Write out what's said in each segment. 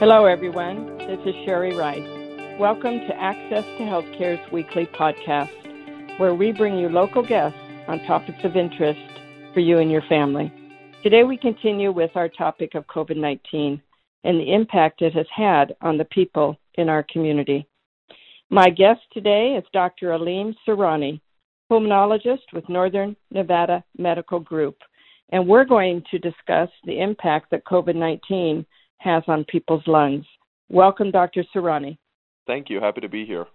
Hello, everyone. This is Sherry Rice. Welcome to Access to Healthcare's weekly podcast, where we bring you local guests on topics of interest for you and your family. Today, we continue with our topic of COVID 19 and the impact it has had on the people in our community. My guest today is Dr. Aleem Surani, pulmonologist with Northern Nevada Medical Group, and we're going to discuss the impact that COVID 19 has on people's lungs. Welcome, Dr. Surani. Thank you. Happy to be here.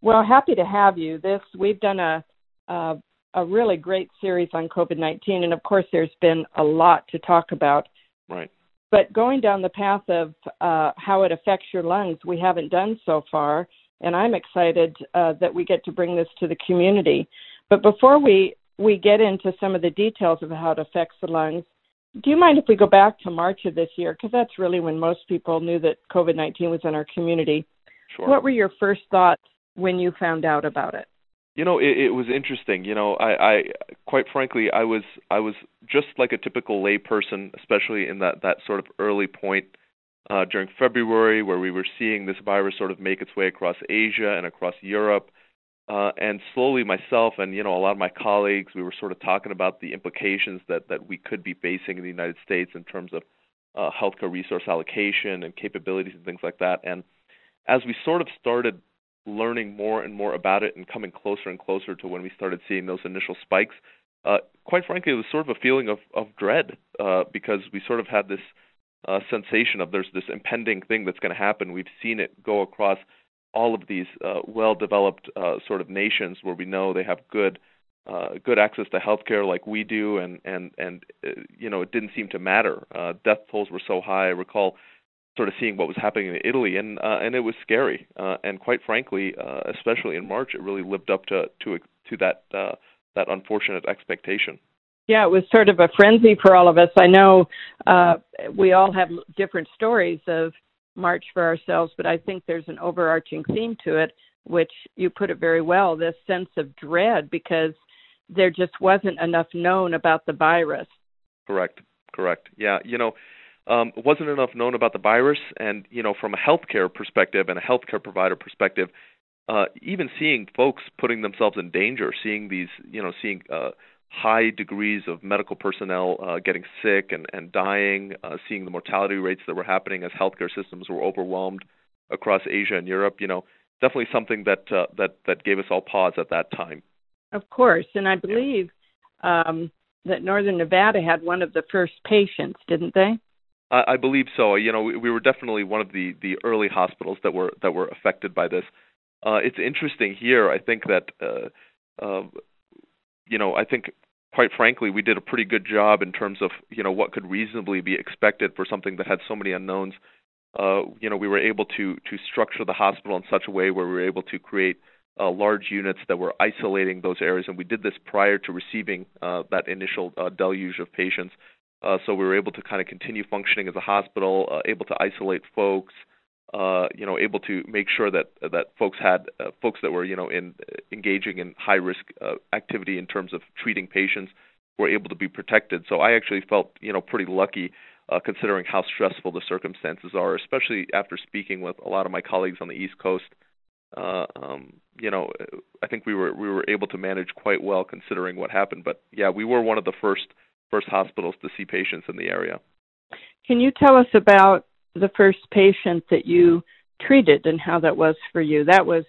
Well, happy to have you. This we've done a a, a really great series on COVID nineteen, and of course, there's been a lot to talk about. Right. But going down the path of uh, how it affects your lungs, we haven't done so far, and I'm excited uh, that we get to bring this to the community. But before we we get into some of the details of how it affects the lungs, do you mind if we go back to March of this year? Because that's really when most people knew that COVID 19 was in our community. Sure. What were your first thoughts when you found out about it? You know, it, it was interesting. You know, I, I quite frankly, I was I was just like a typical layperson, especially in that that sort of early point uh, during February, where we were seeing this virus sort of make its way across Asia and across Europe. Uh, and slowly, myself and you know a lot of my colleagues, we were sort of talking about the implications that that we could be facing in the United States in terms of uh, healthcare resource allocation and capabilities and things like that. And as we sort of started learning more and more about it and coming closer and closer to when we started seeing those initial spikes, uh, quite frankly, it was sort of a feeling of of dread uh, because we sort of had this uh, sensation of there's this impending thing that's going to happen. We've seen it go across all of these uh, well-developed uh, sort of nations where we know they have good uh, good access to healthcare like we do, and and and uh, you know it didn't seem to matter. Uh, death tolls were so high. I recall sort of seeing what was happening in Italy, and uh, and it was scary. Uh, and quite frankly, uh, especially in March, it really lived up to to to that uh, that unfortunate expectation. Yeah, it was sort of a frenzy for all of us. I know uh, we all have different stories of March for ourselves, but I think there's an overarching theme to it, which you put it very well this sense of dread because there just wasn't enough known about the virus. Correct, correct. Yeah, you know, um, wasn't enough known about the virus, and you know, from a healthcare perspective and a healthcare provider perspective, uh, even seeing folks putting themselves in danger, seeing these, you know, seeing uh, high degrees of medical personnel uh, getting sick and, and dying, uh, seeing the mortality rates that were happening as healthcare systems were overwhelmed across Asia and Europe. You know, definitely something that uh, that that gave us all pause at that time. Of course, and I believe um, that Northern Nevada had one of the first patients, didn't they? I, I believe so. You know, we, we were definitely one of the the early hospitals that were that were affected by this. Uh, it's interesting here. I think that. Uh, uh, you know, I think quite frankly, we did a pretty good job in terms of you know what could reasonably be expected for something that had so many unknowns. Uh, you know, we were able to to structure the hospital in such a way where we were able to create uh, large units that were isolating those areas, and we did this prior to receiving uh, that initial uh, deluge of patients. Uh, so we were able to kind of continue functioning as a hospital, uh, able to isolate folks, uh, you know, able to make sure that that folks had uh, folks that were you know in engaging in high risk uh, activity in terms of treating patients were able to be protected. So I actually felt you know pretty lucky uh, considering how stressful the circumstances are, especially after speaking with a lot of my colleagues on the East Coast. Uh, um, you know, I think we were we were able to manage quite well considering what happened. But yeah, we were one of the first first hospitals to see patients in the area. Can you tell us about the first patient that you treated and how that was for you. That was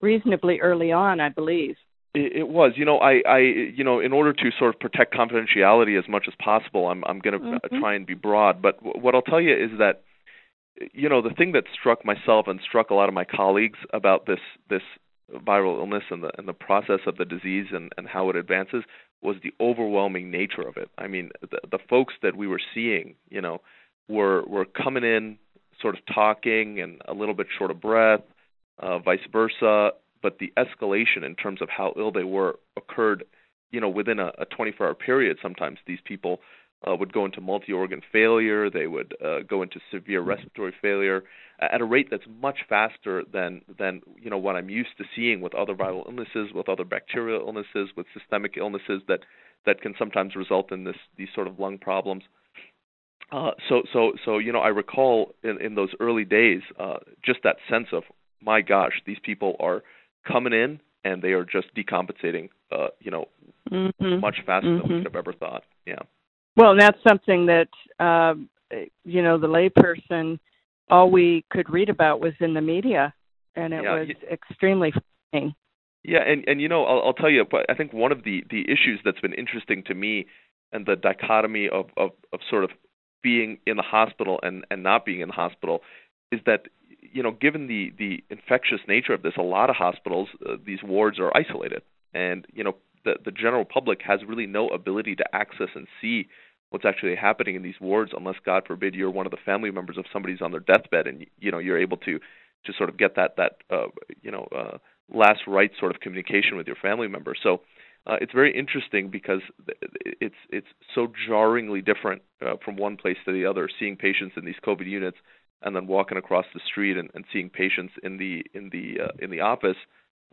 reasonably early on, I believe. It, was, you know, I, I, you know, in order to sort of protect confidentiality as much as possible, I'm, I'm going to mm-hmm. try and be broad. But w- what I'll tell you is that, you know, the thing that struck myself and struck a lot of my colleagues about this, this viral illness and the and the process of the disease and and how it advances was the overwhelming nature of it. I mean, the the folks that we were seeing, you know, were were coming in sort of talking and a little bit short of breath, uh, vice versa. But the escalation in terms of how ill they were occurred, you know, within a, a 24-hour period. Sometimes these people uh, would go into multi-organ failure. They would uh, go into severe respiratory failure at a rate that's much faster than than you know what I'm used to seeing with other viral illnesses, with other bacterial illnesses, with systemic illnesses that that can sometimes result in this these sort of lung problems. Uh, so so so you know I recall in in those early days uh, just that sense of my gosh these people are coming in and they are just decompensating uh, you know mm-hmm. much faster mm-hmm. than we mm-hmm. could have ever thought yeah well that's something that uh, you know the layperson all we could read about was in the media and it yeah, was extremely frightening yeah and and you know I'll, I'll tell you but I think one of the the issues that's been interesting to me and the dichotomy of of, of sort of being in the hospital and and not being in the hospital is that you know given the the infectious nature of this a lot of hospitals uh, these wards are isolated. And you know the the general public has really no ability to access and see what's actually happening in these wards unless god forbid you're one of the family members of somebody's on their deathbed and you know you're able to to sort of get that that uh you know uh last right sort of communication with your family member. So uh, it's very interesting because it's it's so jarringly different uh, from one place to the other. Seeing patients in these COVID units, and then walking across the street and, and seeing patients in the in the uh, in the office,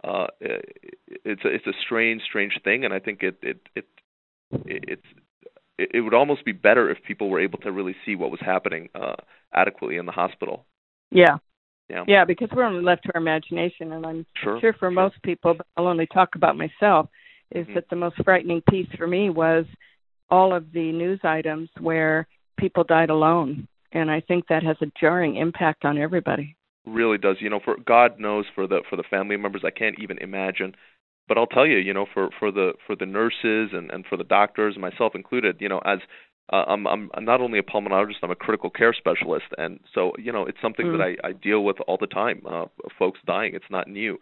uh, it's a, it's a strange strange thing, and I think it it it it's it would almost be better if people were able to really see what was happening uh, adequately in the hospital. Yeah. Yeah. Yeah, because we're only left to our imagination, and I'm sure, sure for sure. most people, but I'll only talk about myself is mm-hmm. that the most frightening piece for me was all of the news items where people died alone and i think that has a jarring impact on everybody really does you know for god knows for the for the family members i can't even imagine but i'll tell you you know for for the for the nurses and and for the doctors myself included you know as uh, I'm I'm not only a pulmonologist, I'm a critical care specialist, and so you know it's something mm. that I, I deal with all the time. Uh, folks dying, it's not new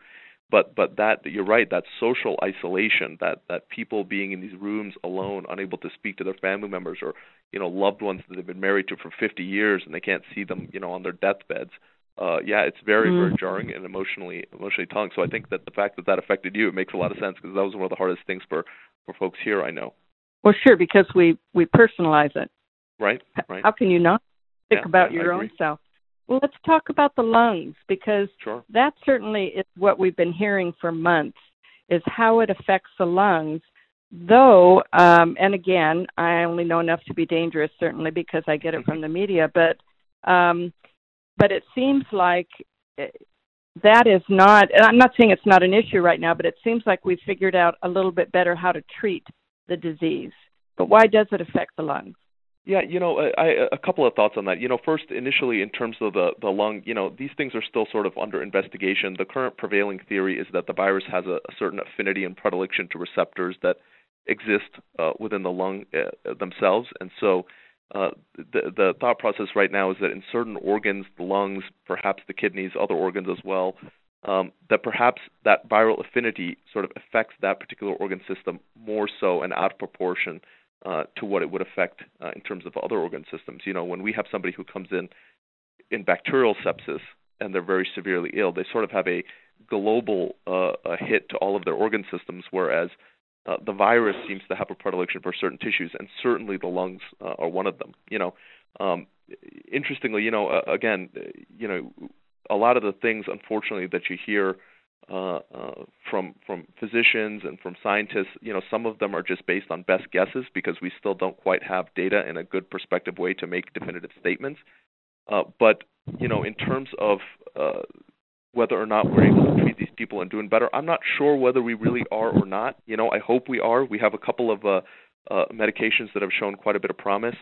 but but that you're right that social isolation that that people being in these rooms alone unable to speak to their family members or you know loved ones that they've been married to for 50 years and they can't see them you know on their deathbeds uh yeah it's very mm. very jarring and emotionally emotionally telling so i think that the fact that that affected you it makes a lot of sense because that was one of the hardest things for for folks here i know. Well sure because we we personalize it. Right right. How can you not think yeah, about yeah, your own self well, let's talk about the lungs because sure. that certainly is what we've been hearing for months is how it affects the lungs. Though, um, and again, I only know enough to be dangerous, certainly because I get it from the media. But, um, but it seems like eh, that is not. And I'm not saying it's not an issue right now, but it seems like we've figured out a little bit better how to treat the disease. But why does it affect the lungs? Yeah, you know, I, a couple of thoughts on that. You know, first, initially, in terms of the the lung, you know, these things are still sort of under investigation. The current prevailing theory is that the virus has a, a certain affinity and predilection to receptors that exist uh, within the lung uh, themselves, and so uh, the the thought process right now is that in certain organs, the lungs, perhaps the kidneys, other organs as well, um, that perhaps that viral affinity sort of affects that particular organ system more so and out of proportion uh, to what it would affect uh, in terms of other organ systems. You know, when we have somebody who comes in in bacterial sepsis and they're very severely ill, they sort of have a global uh, a hit to all of their organ systems, whereas uh, the virus seems to have a predilection for certain tissues, and certainly the lungs uh, are one of them. You know, um, interestingly, you know, uh, again, you know, a lot of the things, unfortunately, that you hear uh, uh, from from physicians and from scientists. You know, some of them are just based on best guesses because we still don't quite have data in a good perspective way to make definitive statements. Uh, but you know, in terms of uh, whether or not we're able to treat these people and doing better, I'm not sure whether we really are or not. You know, I hope we are. We have a couple of uh, medications that have shown quite a bit of promise.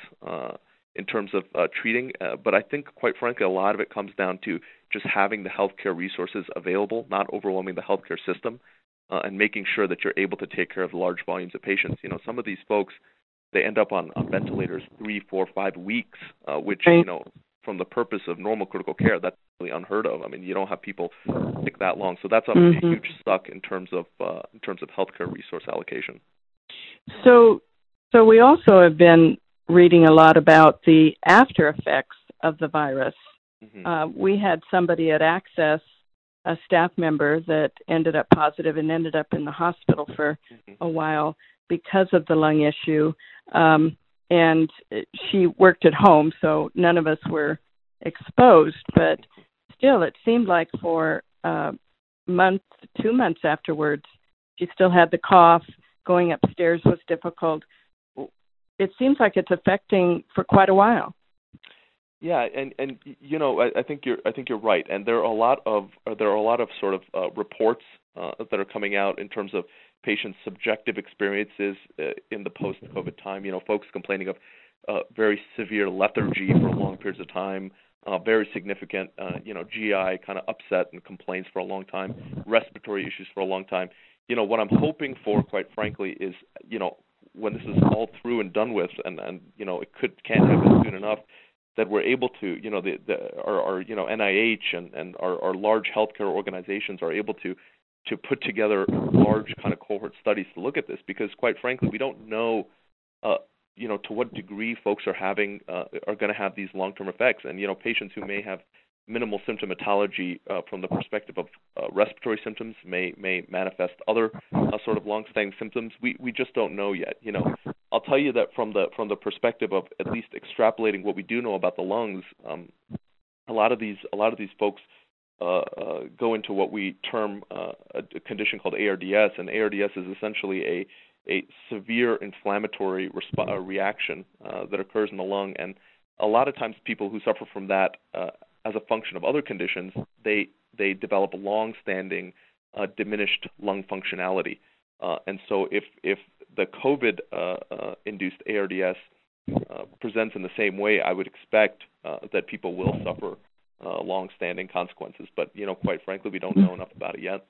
In terms of uh, treating. Uh, but I think, quite frankly, a lot of it comes down to just having the healthcare resources available, not overwhelming the healthcare system, uh, and making sure that you're able to take care of large volumes of patients. You know, some of these folks they end up on, on ventilators three, four, five weeks, uh, which you know, from the purpose of normal critical care, that's really unheard of. I mean, you don't have people take that long, so that's obviously mm-hmm. a huge suck in terms of uh, in terms of healthcare resource allocation. So, so we also have been reading a lot about the after effects of the virus. Mm-hmm. Uh, we had somebody at Access, a staff member, that ended up positive and ended up in the hospital for mm-hmm. a while because of the lung issue. Um, and she worked at home, so none of us were exposed. But still, it seemed like for uh, month, two months afterwards, she still had the cough. Going upstairs was difficult it seems like it's affecting for quite a while. Yeah, and and you know I, I think you're I think you're right, and there are a lot of there are a lot of sort of uh, reports uh, that are coming out in terms of patients' subjective experiences uh, in the post-COVID time. You know, folks complaining of uh, very severe lethargy for long periods of time, uh, very significant, uh, you know, GI kind of upset and complaints for a long time, respiratory issues for a long time. You know, what I'm hoping for, quite frankly, is you know when this is all done with, and and you know it could can't happen soon enough that we're able to, you know, the, the our, our you know NIH and and our, our large healthcare organizations are able to to put together large kind of cohort studies to look at this. Because quite frankly we don't know uh, you know to what degree folks are having uh, are going to have these long-term effects. And you know patients who may have minimal symptomatology uh, from the perspective of uh, respiratory symptoms may may manifest other uh, sort of long-standing symptoms. We we just don't know yet. You know, I'll tell you that from the from the perspective of at least extrapolating what we do know about the lungs, um, a lot of these a lot of these folks uh, uh, go into what we term uh, a condition called ARDS, and ARDS is essentially a a severe inflammatory resp- reaction that occurs in the lung, and a lot of times people who suffer from that as a function of other conditions, they they develop long-standing uh, diminished lung functionality. Uh, and so, if if the COVID-induced uh, uh, ARDS uh, presents in the same way, I would expect that people will suffer long-standing consequences. But you know, quite frankly, we don't know enough about it yet.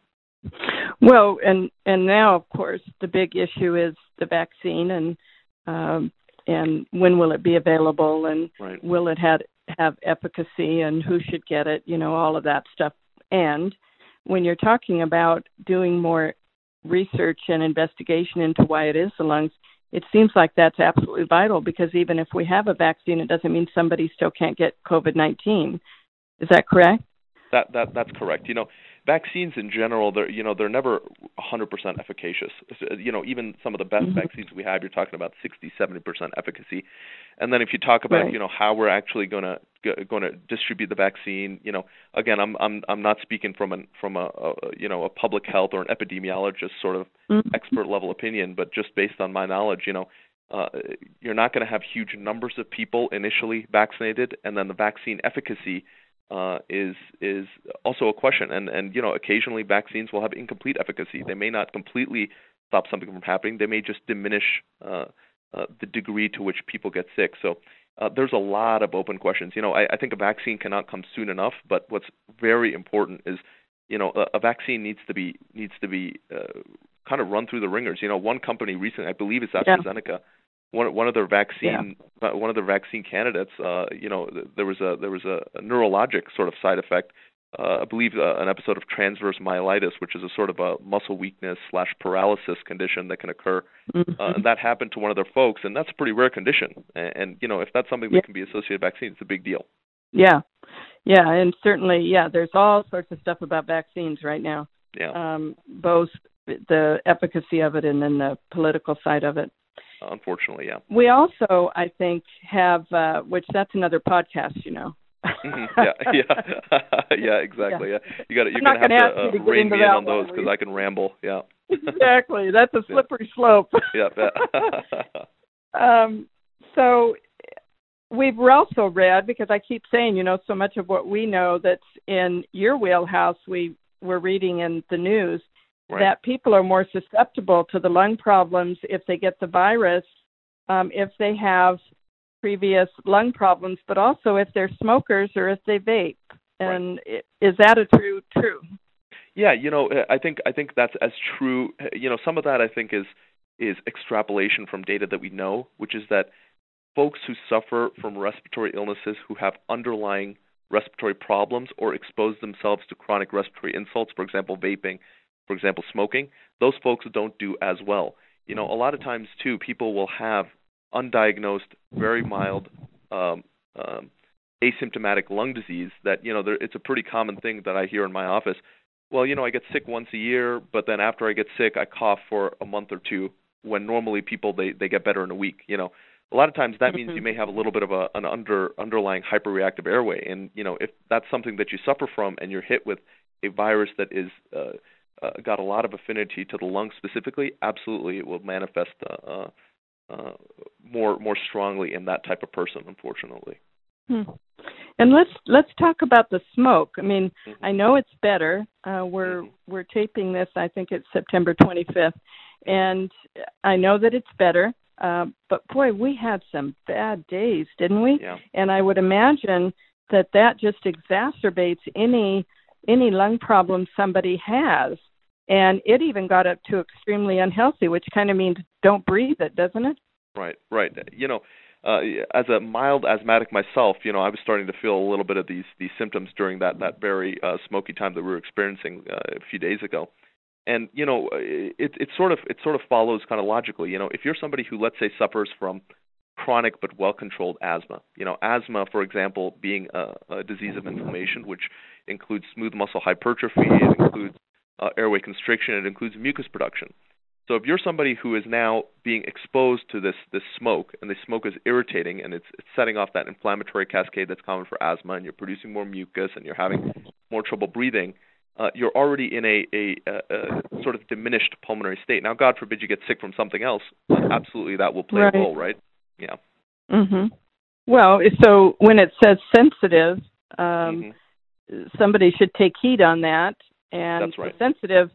Well, and and now, of course, the big issue is the vaccine and um, and when will it be available and right. will it have have efficacy and who should get it, you know, all of that stuff. And when you're talking about doing more research and investigation into why it is the lungs, it seems like that's absolutely vital because even if we have a vaccine, it doesn't mean somebody still can't get COVID 19. Is that correct? That that that's correct. You know, vaccines in general, they're you know they're never 100% efficacious. You know, even some of the best mm-hmm. vaccines we have, you're talking about 60, 70% efficacy. And then if you talk about right. you know how we're actually going to going to distribute the vaccine, you know, again, I'm I'm I'm not speaking from an from a, a you know a public health or an epidemiologist sort of mm-hmm. expert level opinion, but just based on my knowledge, you know. Uh, you're not going to have huge numbers of people initially vaccinated, and then the vaccine efficacy uh, is is also a question. And and you know, occasionally vaccines will have incomplete efficacy. They may not completely stop something from happening. They may just diminish uh, uh, the degree to which people get sick. So. Uh, there's a lot of open questions. You know, I, I think a vaccine cannot come soon enough. But what's very important is, you know, a, a vaccine needs to be needs to be uh, kind of run through the wringers. You know, one company recently, I believe it's AstraZeneca, yeah one one of their vaccine yeah. uh, one of their vaccine candidates uh you know there was a there was a, a neurologic sort of side effect uh, I believe uh, an episode of transverse myelitis, which is a sort of a muscle weakness slash paralysis condition that can occur, mm-hmm. uh, and that happened to one of their folks, and that's a pretty rare condition. And, and you know, if that's something yeah. that can be associated with vaccines, it's a big deal. Yeah, yeah, and certainly, yeah, there's all sorts of stuff about vaccines right now. Yeah. Um, both the efficacy of it and then the political side of it unfortunately, yeah. We also, I think, have uh, which that's another podcast, you know. mm-hmm. Yeah, yeah, yeah, exactly. Yeah, yeah. you got you're gonna, have to, to uh, rein me in on those because I can ramble. Yeah. exactly. That's a slippery yeah. slope. yeah. um. So we've also read because I keep saying, you know, so much of what we know that's in your wheelhouse, we we're reading in the news right. that people are more susceptible to the lung problems if they get the virus, um, if they have previous lung problems, but also if they're smokers or if they vape. And right. is that a true true? Yeah, you know, I think I think that's as true. You know, some of that I think is is extrapolation from data that we know, which is that folks who suffer from respiratory illnesses who have underlying respiratory problems or expose themselves to chronic respiratory insults, for example, vaping, for example, smoking, those folks don't do as well. You know, a lot of times too, people will have undiagnosed, very mild, um, um, asymptomatic lung disease. That you know, there, it's a pretty common thing that I hear in my office. Well, you know, I get sick once a year, but then after I get sick, I cough for a month or two. When normally people they they get better in a week. You know, a lot of times that means mm-hmm. you may have a little bit of a, an under underlying hyperreactive airway, and you know if that's something that you suffer from, and you're hit with a virus that is uh, uh, got a lot of affinity to the lung specifically, absolutely it will manifest uh, uh, uh, more more strongly in that type of person, unfortunately. Hmm. And let's let's talk about the smoke. I mean, mm-hmm. I know it's better. Uh, we're mm-hmm. we're taping this. I think it's September 25th, and I know that it's better. Uh, but boy, we had some bad days, didn't we? Yeah. And I would imagine that that just exacerbates any any lung problem somebody has. And it even got up to extremely unhealthy, which kind of means don't breathe it, doesn't it? Right, right. You know, uh, as a mild asthmatic myself, you know, I was starting to feel a little bit of these these symptoms during that that very uh, smoky time that we were experiencing uh, a few days ago. And you know, it it sort of it sort of follows kind of logically. You know, if you're somebody who let's say suffers from chronic but well controlled asthma, you know, asthma, for example, being a, a disease of inflammation, which includes smooth muscle hypertrophy, it includes uh, airway constriction, it includes mucus production. So if you're somebody who is now being exposed to this this smoke, and the smoke is irritating, and it's, it's setting off that inflammatory cascade that's common for asthma, and you're producing more mucus, and you're having more trouble breathing, uh, you're already in a, a, a, a sort of diminished pulmonary state. Now, God forbid you get sick from something else, absolutely that will play right. a role, right? Yeah. Mm-hmm. Well, so when it says sensitive, um, mm-hmm. Somebody should take heed on that. And right. sensitive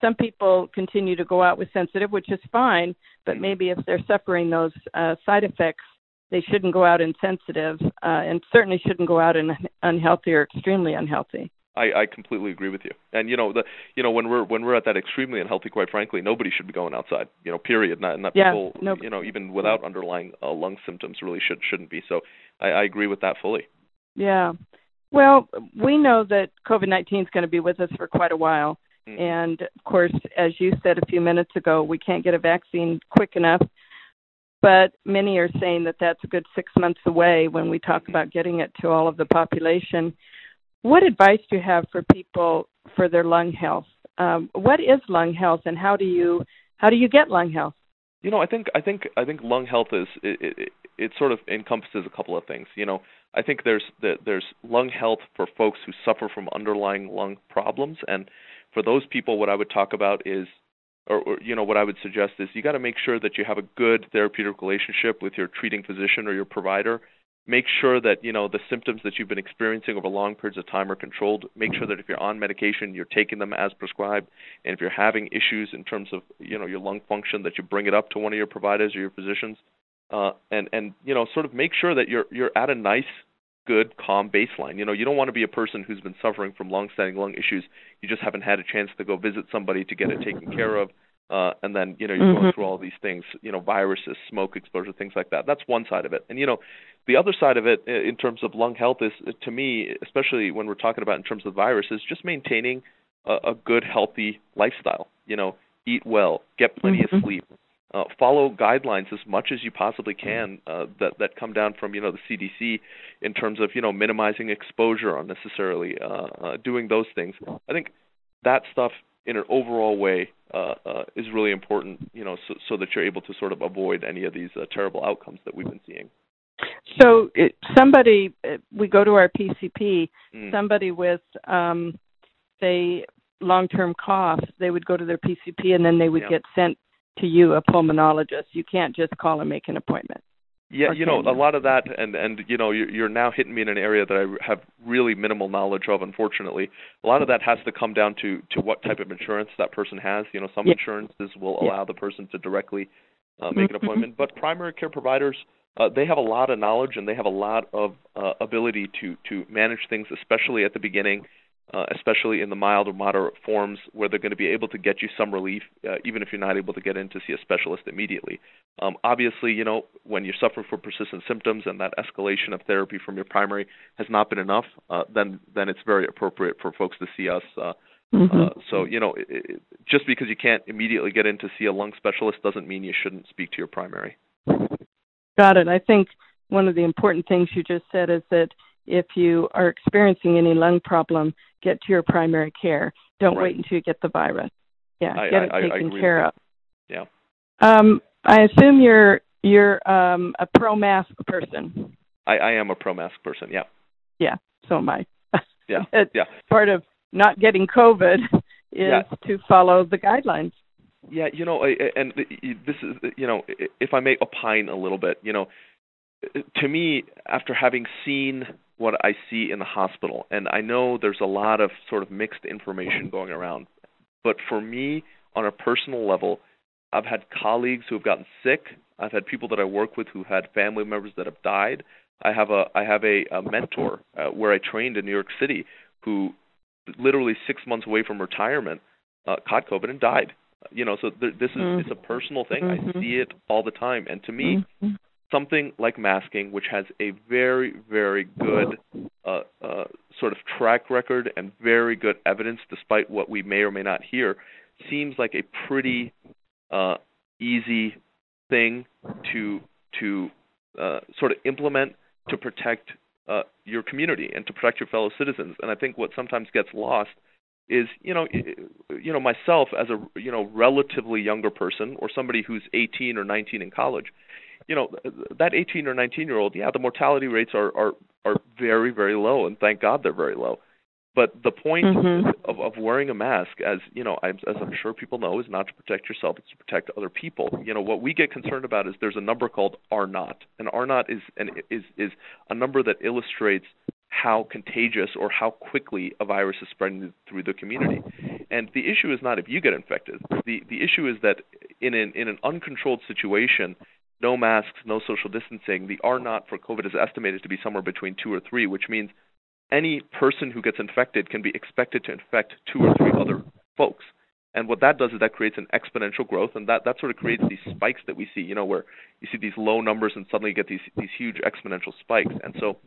some people continue to go out with sensitive, which is fine, but mm-hmm. maybe if they're suffering those uh, side effects, they shouldn't go out insensitive, uh, and certainly shouldn't go out in unhealthy or extremely unhealthy. I, I completely agree with you. And you know the you know when we're when we're at that extremely unhealthy, quite frankly, nobody should be going outside. You know, period. Not not yeah, people. No. You know, even without underlying uh, lung symptoms, really should shouldn't be. So I, I agree with that fully. Yeah. Well, we know that COVID nineteen is going to be with us for quite a while. Mm-hmm. And of course, as you said a few minutes ago, we can't get a vaccine quick enough. But many are saying that that's a good six months away when we talk mm-hmm. about getting it to all of the population. What advice do you have for people for their lung health? Um, what is lung health, and how do you how do you get lung health? You know, I think I think I think lung health is it, it, it sort of encompasses a couple of things. You know, I think there's there's lung health for folks who suffer from underlying lung problems, and for those people, what I would talk about is, or, or you know, what I would suggest is you got to make sure that you have a good therapeutic relationship with your treating physician or your provider. Make sure that you know the symptoms that you've been experiencing over long periods of time are controlled. Make sure that if you're on medication, you're taking them as prescribed, and if you're having issues in terms of you know your lung function, that you bring it up to one of your providers or your physicians, uh, and and you know sort of make sure that you're you're at a nice good, calm baseline. You know, you don't want to be a person who's been suffering from long-standing lung issues. You just haven't had a chance to go visit somebody to get it taken care of, uh, and then you know you're mm-hmm. going through all these things. You know, viruses, smoke exposure, things like that. That's one side of it. And you know, the other side of it in terms of lung health is, to me, especially when we're talking about in terms of viruses, just maintaining a, a good, healthy lifestyle. You know, eat well, get plenty mm-hmm. of sleep, uh, follow guidelines as much as you possibly can uh, that that come down from you know the CDC in terms of you know minimizing exposure unnecessarily, uh, uh, doing those things. I think that stuff in an overall way uh, uh, is really important, you know, so, so that you're able to sort of avoid any of these uh, terrible outcomes that we've been seeing. So it, somebody, we go to our PCP. Mm. Somebody with, um, say, long-term cough, they would go to their PCP and then they would yeah. get sent to you, a pulmonologist. You can't just call and make an appointment. Yeah, you know, a lot of that, and and you know, you're, you're now hitting me in an area that I have really minimal knowledge of. Unfortunately, a lot of that has to come down to to what type of insurance that person has. You know, some yeah. insurances will yeah. allow the person to directly uh, make an mm-hmm. appointment, but primary care providers uh, they have a lot of knowledge and they have a lot of uh, ability to to manage things, especially at the beginning uh, especially in the mild or moderate forms, where they're going to be able to get you some relief, uh, even if you're not able to get in to see a specialist immediately. Um, obviously, you know, when you're suffering from persistent symptoms and that escalation of therapy from your primary has not been enough, uh, then then it's very appropriate for folks to see us. Uh, mm-hmm. uh, so, you know, it, it, just because you can't immediately get in to see a lung specialist doesn't mean you shouldn't speak to your primary. Got it. I think one of the important things you just said is that if you are experiencing any lung problem, get to your primary care. Don't right. wait until you get the virus. Yeah, I, get it I, taken I care of. Yeah. Um, I assume you're you're um, a pro mask person. I, I am a pro mask person. Yeah. Yeah. So am I. Yeah. yeah. Part of not getting COVID is yeah. to follow the guidelines. Yeah, you know, and this is, you know, if I may opine a little bit, you know, to me, after having seen what I see in the hospital. And I know there's a lot of sort of mixed information going around. But for me, on a personal level, I've had colleagues who have gotten sick. I've had people that I work with who had family members that have died. I have a I have a, a mentor uh, where I trained in New York City who literally six months away from retirement uh, caught COVID and died. You know, so th- this is mm-hmm. it's a personal thing. Mm-hmm. I see it all the time, and to me, mm-hmm. Something like masking, which has a very very good uh, uh, sort of track record and very good evidence, despite what we may or may not hear, seems like a pretty uh, easy thing to to uh, sort of implement to protect uh, your community and to protect your fellow citizens. And I think what sometimes gets lost is you know you know myself as a you know relatively younger person or somebody who's 18 or 19 in college you know that 18 or 19 year old yeah the mortality rates are are are very very low and thank god they're very low but the point mm-hmm. of, of wearing a mask, as you know, as I'm sure people know, is not to protect yourself; it's to protect other people. You know, what we get concerned about is there's a number called R naught, and R naught is an is is a number that illustrates how contagious or how quickly a virus is spreading through the community. And the issue is not if you get infected. The the issue is that in an in an uncontrolled situation, no masks, no social distancing, the R naught for COVID is estimated to be somewhere between two or three, which means any person who gets infected can be expected to infect two or three other folks. And what that does is that creates an exponential growth, and that, that sort of creates these spikes that we see, you know, where you see these low numbers and suddenly you get these these huge exponential spikes. And so,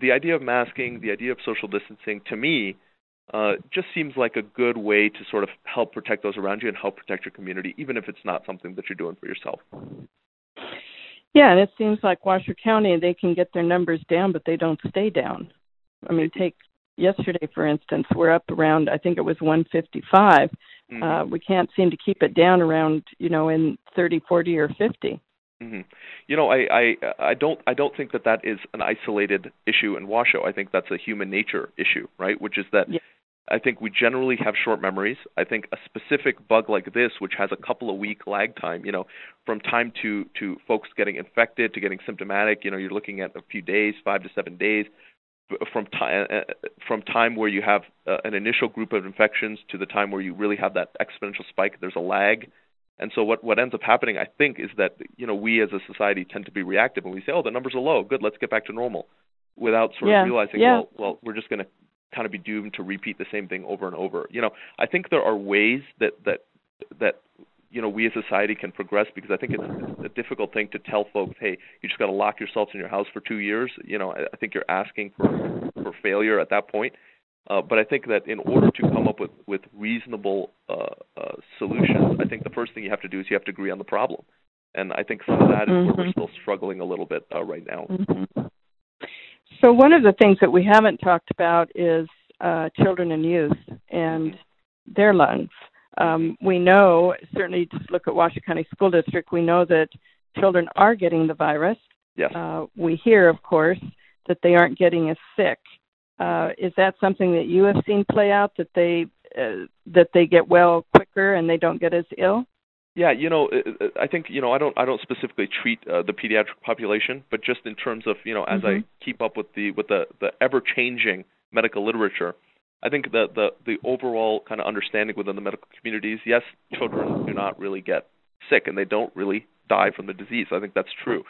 the idea of masking, the idea of social distancing, to me, uh, just seems like a good way to sort of help protect those around you and help protect your community, even if it's not something that you're doing for yourself. Yeah, and it seems like Washoe County, they can get their numbers down, but they don't stay down. I mean, take yesterday for instance, we're up around I think it was 155. Mm-hmm. Uh, we can't seem to keep it down around you know in 30, 40, or 50. Mm-hmm. You know, I, I I don't I don't think that that is an isolated issue in Washoe. I think that's a human nature issue, right? Which is that yeah. I think we generally have short memories. I think a specific bug like this, which has a couple of week lag time, you know, from time to to folks getting infected to getting symptomatic, you know, you're looking at a few days, five to seven days from time uh, from time where you have uh, an initial group of infections to the time where you really have that exponential spike there's a lag and so what what ends up happening i think is that you know we as a society tend to be reactive and we say oh the numbers are low good let's get back to normal without sort yeah. of realizing yeah. well well we're just going to kind of be doomed to repeat the same thing over and over you know i think there are ways that that that you know we as a society can progress because I think it's, it's a difficult thing to tell folks, hey, you just got to lock yourselves in your house for two years. You know, I, I think you're asking for for failure at that point. Uh, but I think that in order to come up with with reasonable uh, uh, solutions, I think the first thing you have to do is you have to agree on the problem, and I think some of that is mm-hmm. where we're mm-hmm. still struggling a little bit uh, right now. Mm-hmm. So one of the things that we haven't talked about is uh, children and youth and their lungs. Um, we know, certainly just look at Washoe County School District, we know that children are getting the virus. Yes. Uh, we hear, of course, that they aren't getting as sick. Uh, is that something that you have seen play out that they uh, that they get well quicker and they don't get as ill? Yeah, you know, uh, uh, I think you know I don't I don't specifically treat uh, the pediatric population, but just in terms of you know as mm-hmm. I keep up with the with the the ever changing medical literature, I think the the the overall kind of understanding within the medical communities, yes, children do not really get sick and they don't really die from the disease. I think that's true.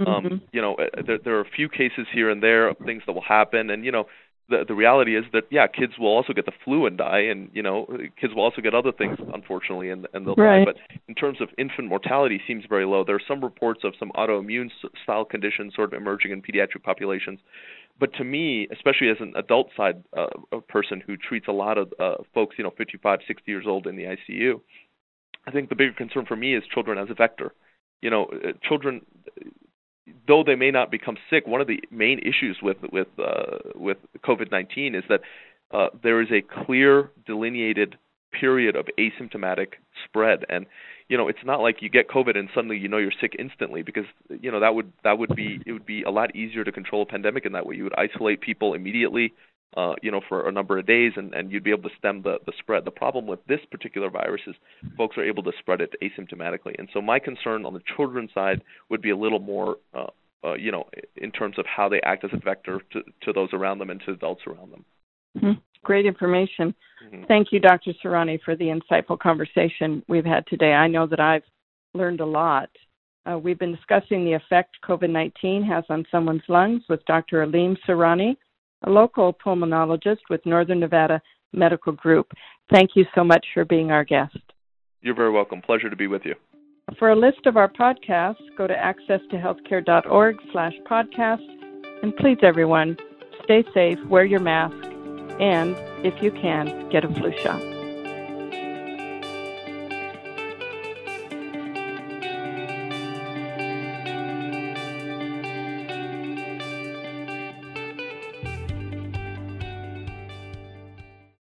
Um, mm-hmm. Um, you know, uh, there, there are a few cases here and there of things that will happen, and you know, the the reality is that yeah, kids will also get the flu and die, and you know, kids will also get other things unfortunately, and and they'll right. die. But in terms of infant mortality, seems very low. There are some reports of some autoimmune style conditions sort of emerging in pediatric populations but to me, especially as an adult side uh, person who treats a lot of uh, folks, you know, 55, 60 years old in the ICU, I think the bigger concern for me is children as a vector. You know, uh, children, though they may not become sick, one of the main issues with with uh, with COVID-19 is that uh, there is a clear delineated period of asymptomatic spread, and you know, it's not like you get COVID and suddenly you know you're sick instantly because you know that would that would be it would be a lot easier to control a pandemic in that way. You would isolate people immediately, uh, you know, for a number of days, and and you'd be able to stem the the spread. The problem with this particular virus is folks are able to spread it asymptomatically, and so my concern on the children's side would be a little more uh, uh, you know, in terms of how they act as a vector to, to those around them and to adults around them. Mm-hmm. Great information. Mm-hmm. Thank you, Dr. Surani, for the insightful conversation we've had today. I know that I've learned a lot. Uh, we've been discussing the effect COVID 19 has on someone's lungs with Dr. Aleem Surani, a local pulmonologist with Northern Nevada Medical Group. Thank you so much for being our guest. You're very welcome. Pleasure to be with you. For a list of our podcasts, go to accesstohealthcare.org slash podcast. And please, everyone, stay safe, wear your mask, and if you can, get a flu shot.